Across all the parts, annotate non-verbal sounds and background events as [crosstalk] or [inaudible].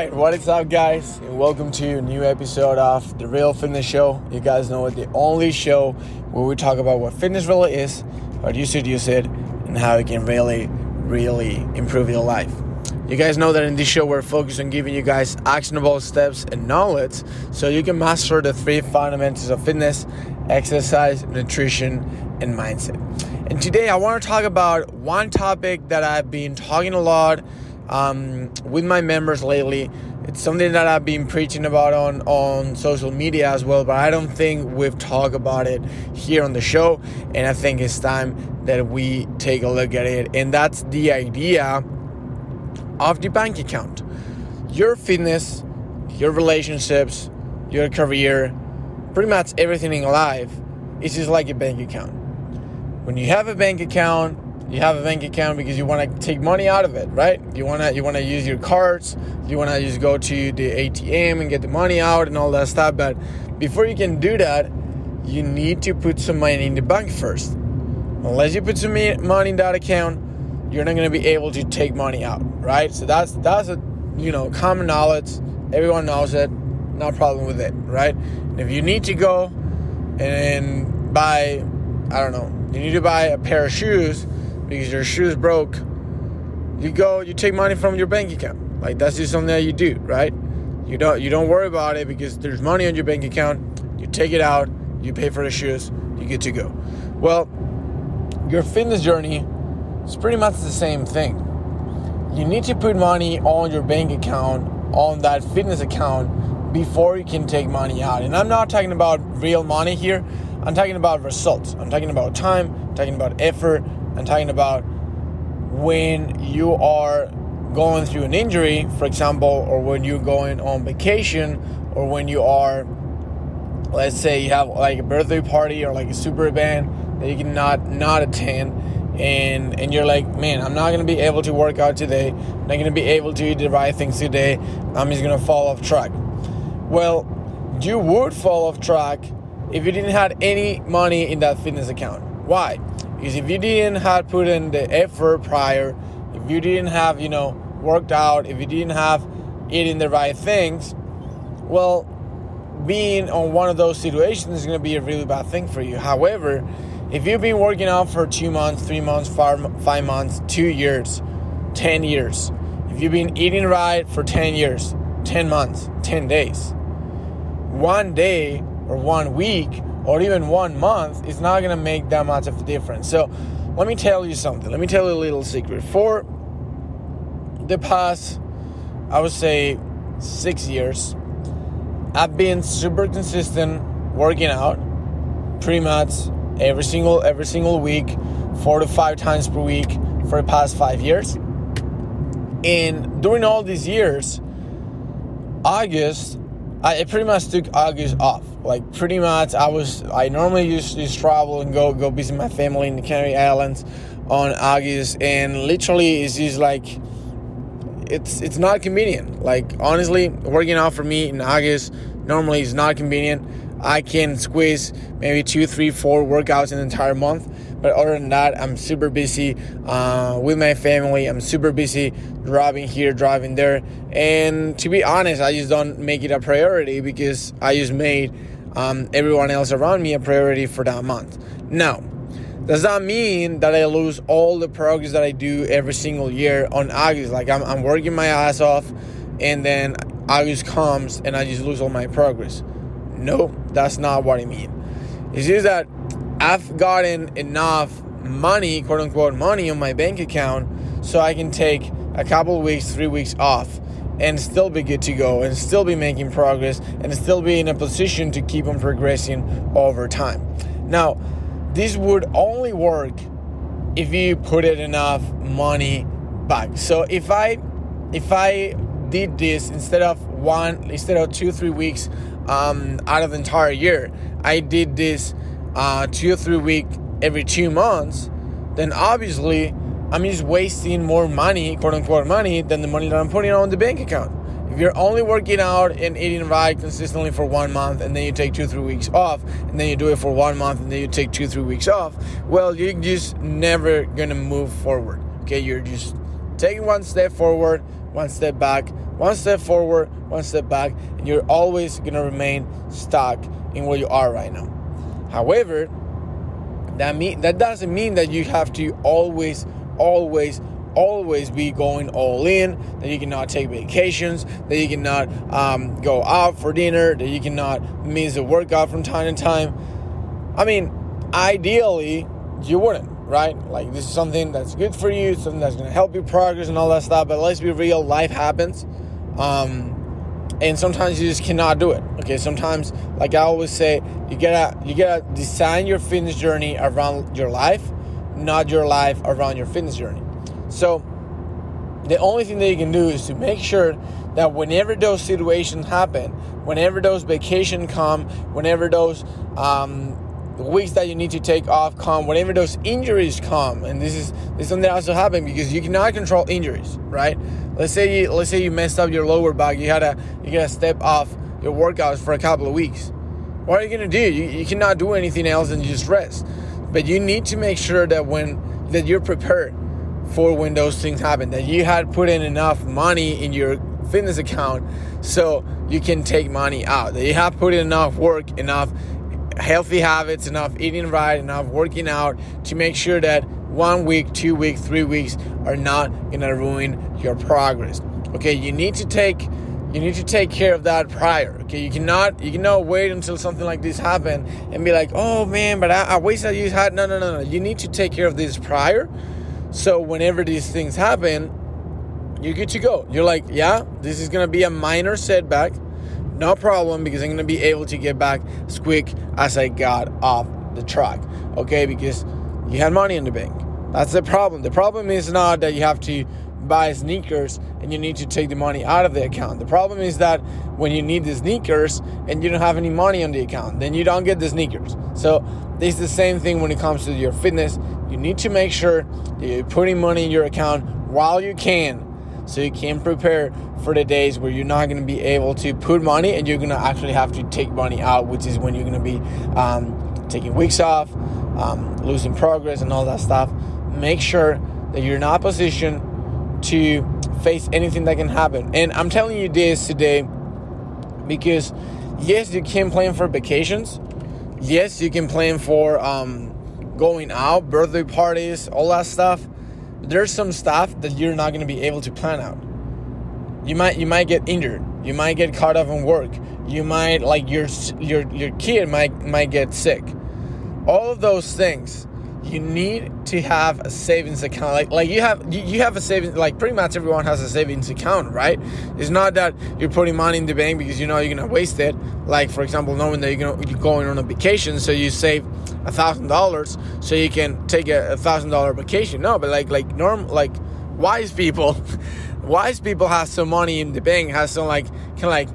right, what is up, guys? And welcome to a new episode of The Real Fitness Show. You guys know it, the only show where we talk about what fitness really is, how you should use it, and how it can really, really improve your life. You guys know that in this show, we're focused on giving you guys actionable steps and knowledge so you can master the three fundamentals of fitness exercise, nutrition, and mindset. And today, I want to talk about one topic that I've been talking a lot um, with my members lately. It's something that I've been preaching about on, on social media as well, but I don't think we've talked about it here on the show. And I think it's time that we take a look at it. And that's the idea of the bank account. Your fitness, your relationships, your career, pretty much everything in life is just like a bank account. When you have a bank account, you have a bank account because you want to take money out of it, right? You want to you want to use your cards, you want to just go to the ATM and get the money out and all that stuff, but before you can do that, you need to put some money in the bank first. Unless you put some money in that account, you're not going to be able to take money out, right? So that's that's a you know common knowledge. Everyone knows it. No problem with it, right? And if you need to go and buy, I don't know, you need to buy a pair of shoes because your shoes broke, you go, you take money from your bank account. Like that's just something that you do, right? You don't you don't worry about it because there's money on your bank account. You take it out, you pay for the shoes, you get to go. Well, your fitness journey is pretty much the same thing. You need to put money on your bank account, on that fitness account, before you can take money out. And I'm not talking about real money here. I'm talking about results. I'm talking about time, I'm talking about effort, I'm talking about when you are going through an injury, for example, or when you're going on vacation, or when you are, let's say, you have like a birthday party or like a super event that you cannot not attend, and and you're like, man, I'm not gonna be able to work out today. I'm not gonna be able to eat the right things today. I'm just gonna fall off track. Well, you would fall off track if you didn't have any money in that fitness account. Why? Because if you didn't have put in the effort prior, if you didn't have, you know, worked out, if you didn't have eating the right things, well, being on one of those situations is going to be a really bad thing for you. However, if you've been working out for two months, three months, five, months, two years, 10 years, if you've been eating right for 10 years, 10 months, 10 days, one day or one week or even one month is not going to make that much of a difference. So, let me tell you something. Let me tell you a little secret. For the past, I would say, six years, I've been super consistent working out pretty much every single every single week, four to five times per week for the past five years. And during all these years, August I pretty much took August off. Like pretty much, I was I normally used to travel and go go visit my family in the Canary Islands on August, and literally it's just like it's it's not convenient. Like honestly, working out for me in August normally is not convenient. I can squeeze maybe two, three, four workouts in the entire month. But other than that, I'm super busy uh, with my family. I'm super busy driving here, driving there. And to be honest, I just don't make it a priority because I just made um, everyone else around me a priority for that month. Now, does that mean that I lose all the progress that I do every single year on August? Like I'm, I'm working my ass off, and then August comes and I just lose all my progress. No, that's not what I mean. It's just that I've gotten enough money, quote unquote, money on my bank account so I can take a couple weeks, three weeks off and still be good to go and still be making progress and still be in a position to keep on progressing over time. Now, this would only work if you put it enough money back. So if I if I did this instead of one instead of two three weeks um, out of the entire year, I did this uh, two or three week every two months, then obviously I'm just wasting more money, quote unquote money, than the money that I'm putting on the bank account. If you're only working out and eating right consistently for one month and then you take two, three weeks off, and then you do it for one month and then you take two, three weeks off, well, you're just never gonna move forward. Okay, you're just taking one step forward, one step back, one step forward, one step back, and you're always gonna remain stuck in where you are right now. However, that mean that doesn't mean that you have to always, always, always be going all in. That you cannot take vacations. That you cannot um, go out for dinner. That you cannot miss a workout from time to time. I mean, ideally, you wouldn't, right? Like this is something that's good for you, something that's gonna help you progress and all that stuff. But let's be real, life happens. Um, and sometimes you just cannot do it okay? Sometimes like i always say you gotta you gotta design your fitness journey around your life not your life around your fitness journey. So the only thing that you can do is to make sure that whenever those situations happen whenever those vacations come whenever those um, weeks that you need to take off come whenever those injuries come and this is this is something that also happen because you cannot control injuries right let's say you let's say you messed up your lower back you had to you gotta step off your workouts for a couple of weeks. What are you gonna do? You, you cannot do anything else and just rest. But you need to make sure that when that you're prepared for when those things happen that you had put in enough money in your fitness account so you can take money out. That you have put in enough work enough healthy habits, enough eating right, enough working out to make sure that one week, two weeks, three weeks are not gonna ruin your progress. Okay, you need to take you need to take care of that prior. Okay, you cannot you cannot wait until something like this happen and be like, oh man, but I, I wasted you had no no no no. You need to take care of this prior. So whenever these things happen, you're good to go. You're like, yeah, this is gonna be a minor setback no problem because I'm to be able to get back as quick as I got off the track. Okay, because you had money in the bank. That's the problem. The problem is not that you have to buy sneakers and you need to take the money out of the account. The problem is that when you need the sneakers and you don't have any money on the account, then you don't get the sneakers. So, this is the same thing when it comes to your fitness. You need to make sure that you're putting money in your account while you can so you can prepare for the days where you're not going to be able to put money and you're going to actually have to take money out, which is when you're going to be um, taking weeks off, um, losing progress, and all that stuff. Make sure that you're not positioned to face anything that can happen. And I'm telling you this today because, yes, you can plan for vacations. Yes, you can plan for um, going out, birthday parties, all that stuff there's some stuff that you're not going to be able to plan out. You might you might get injured. You might get caught up in work. You might like your your your kid might might get sick. All of those things you need to have a savings account. Like like you have you, you have a savings like pretty much everyone has a savings account right? It's not that you're putting money in the bank because you know you're gonna waste it. Like for example knowing that you're gonna you're going on a vacation so you save a thousand dollars so you can take a thousand dollar vacation. No but like like norm like wise people [laughs] wise people have some money in the bank has some like kind of like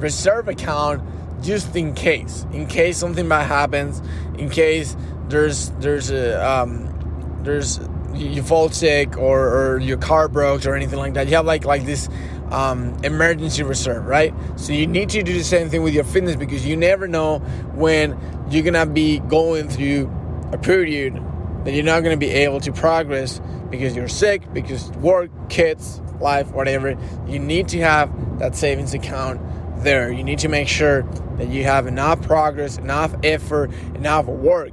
reserve account just in case in case something bad happens in case there's there's a um, there's you fall sick or, or your car broke or anything like that you have like like this um, emergency reserve right? So you need to do the same thing with your fitness because you never know when you're gonna be going through a period that you're not gonna be able to progress because you're sick because work kids life whatever. You need to have that savings account there you need to make sure that you have enough progress enough effort enough work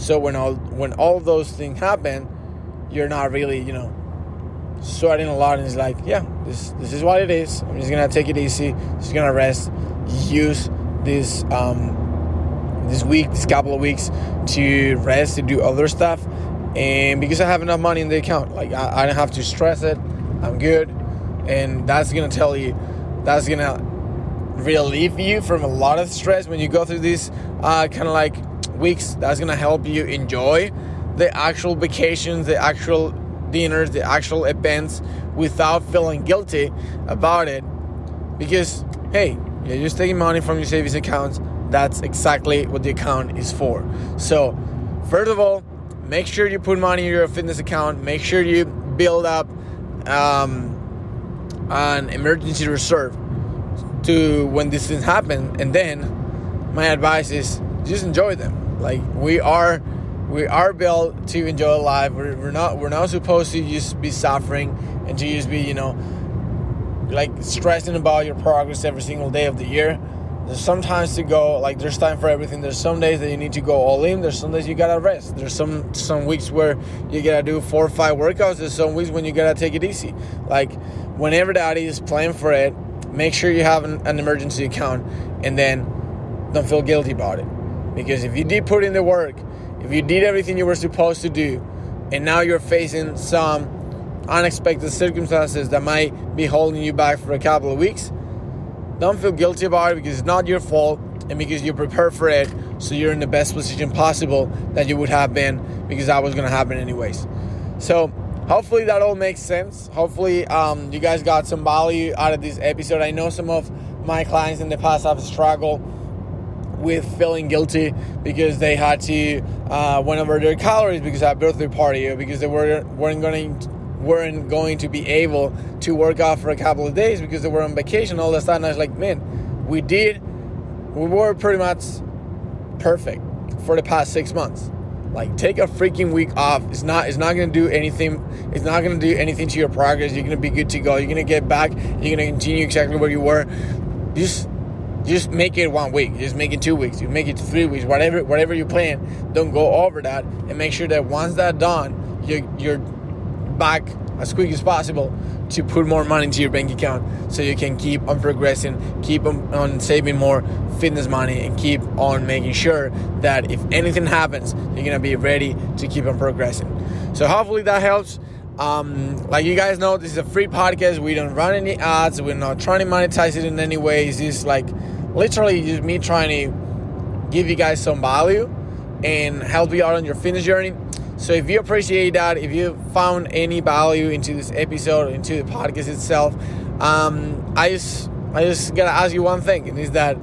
so when all when all those things happen, you're not really, you know, sweating a lot and it's like, yeah, this this is what it is. I'm just gonna take it easy, just gonna rest, use this um this week, this couple of weeks to rest to do other stuff. And because I have enough money in the account, like I, I don't have to stress it. I'm good. And that's gonna tell you that's gonna relieve you from a lot of stress when you go through these uh, kind of like weeks that's gonna help you enjoy the actual vacations, the actual dinners, the actual events without feeling guilty about it. Because, hey, you're just taking money from your savings accounts. That's exactly what the account is for. So, first of all, make sure you put money in your fitness account. Make sure you build up um, an emergency reserve to when these things happen. And then, my advice is just enjoy them. Like we are, we are built to enjoy life. We're, we're not we're not supposed to just be suffering and to just be you know like stressing about your progress every single day of the year. There's sometimes to go like there's time for everything. There's some days that you need to go all in. There's some days you gotta rest. There's some some weeks where you gotta do four or five workouts. There's some weeks when you gotta take it easy. Like whenever that is, plan for it. Make sure you have an, an emergency account, and then don't feel guilty about it. Because if you did put in the work, if you did everything you were supposed to do, and now you're facing some unexpected circumstances that might be holding you back for a couple of weeks, don't feel guilty about it because it's not your fault and because you prepared for it so you're in the best position possible that you would have been because that was going to happen anyways. So, hopefully that all makes sense. Hopefully, um, you guys got some value out of this episode. I know some of my clients in the past have struggled with feeling guilty because they had to uh, went over their calories because of a birthday party or because they were, weren't going weren't going to be able to work out for a couple of days because they were on vacation all a sudden. I was like, man, we did, we were pretty much perfect for the past six months. Like, take a freaking week off. It's not. It's not gonna do anything. It's not gonna do anything to your progress. You're gonna be good to go. You're gonna get back. You're gonna continue exactly where you were. Just, just make it one week. Just make it two weeks. You make it three weeks. Whatever, whatever you plan. Don't go over that, and make sure that once that's done, you're, you're back as quick as possible to put more money into your bank account so you can keep on progressing, keep on, saving more fitness money, and keep on making sure that if anything happens, you're gonna be ready to keep on progressing. So hopefully that helps. Um, like you guys know, this is a free podcast. We don't run any ads. We're not trying to monetize it in any way. It's just like literally just me trying to give you guys some value and help you out on your fitness journey. So if you appreciate that, if you found any value into this episode, into the podcast itself, um, I just I just gotta ask you one thing, and is that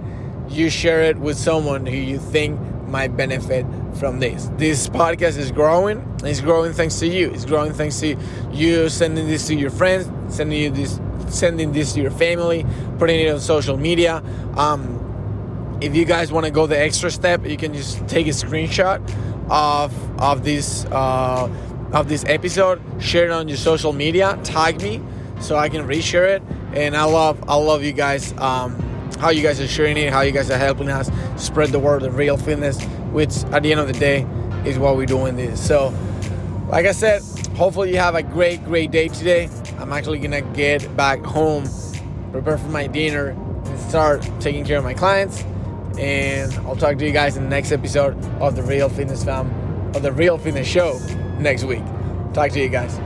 you share it with someone who you think might benefit from this. This podcast is growing. It's growing thanks to you. It's growing thanks to you sending this to your friends, sending you this, sending this to your family, putting it on social media. Um, if you guys want to go the extra step, you can just take a screenshot of of this uh, of this episode, share it on your social media, tag me so I can reshare it. And I love I love you guys. Um, how you guys are sharing it, how you guys are helping us spread the word of real fitness, which at the end of the day is what we're doing this. So, like I said, hopefully you have a great, great day today. I'm actually gonna get back home, prepare for my dinner, and start taking care of my clients. And I'll talk to you guys in the next episode of the Real Fitness Fam, of the Real Fitness Show next week. Talk to you guys.